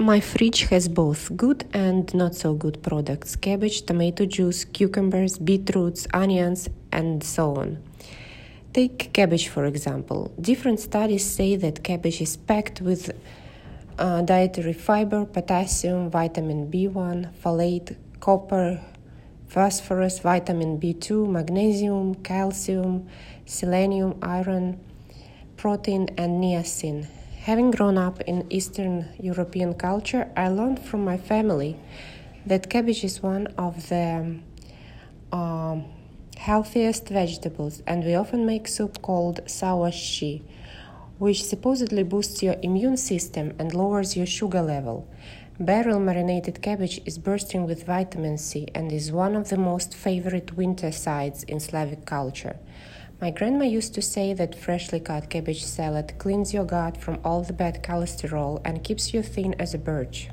My fridge has both good and not so good products cabbage, tomato juice, cucumbers, beetroots, onions, and so on. Take cabbage for example. Different studies say that cabbage is packed with uh, dietary fiber, potassium, vitamin B1, folate, copper, phosphorus, vitamin B2, magnesium, calcium, selenium, iron, protein, and niacin. Having grown up in Eastern European culture, I learned from my family that cabbage is one of the um, healthiest vegetables, and we often make soup called sawashi, which supposedly boosts your immune system and lowers your sugar level. Barrel marinated cabbage is bursting with vitamin C and is one of the most favorite winter sides in Slavic culture. My grandma used to say that freshly cut cabbage salad cleans your gut from all the bad cholesterol and keeps you thin as a birch.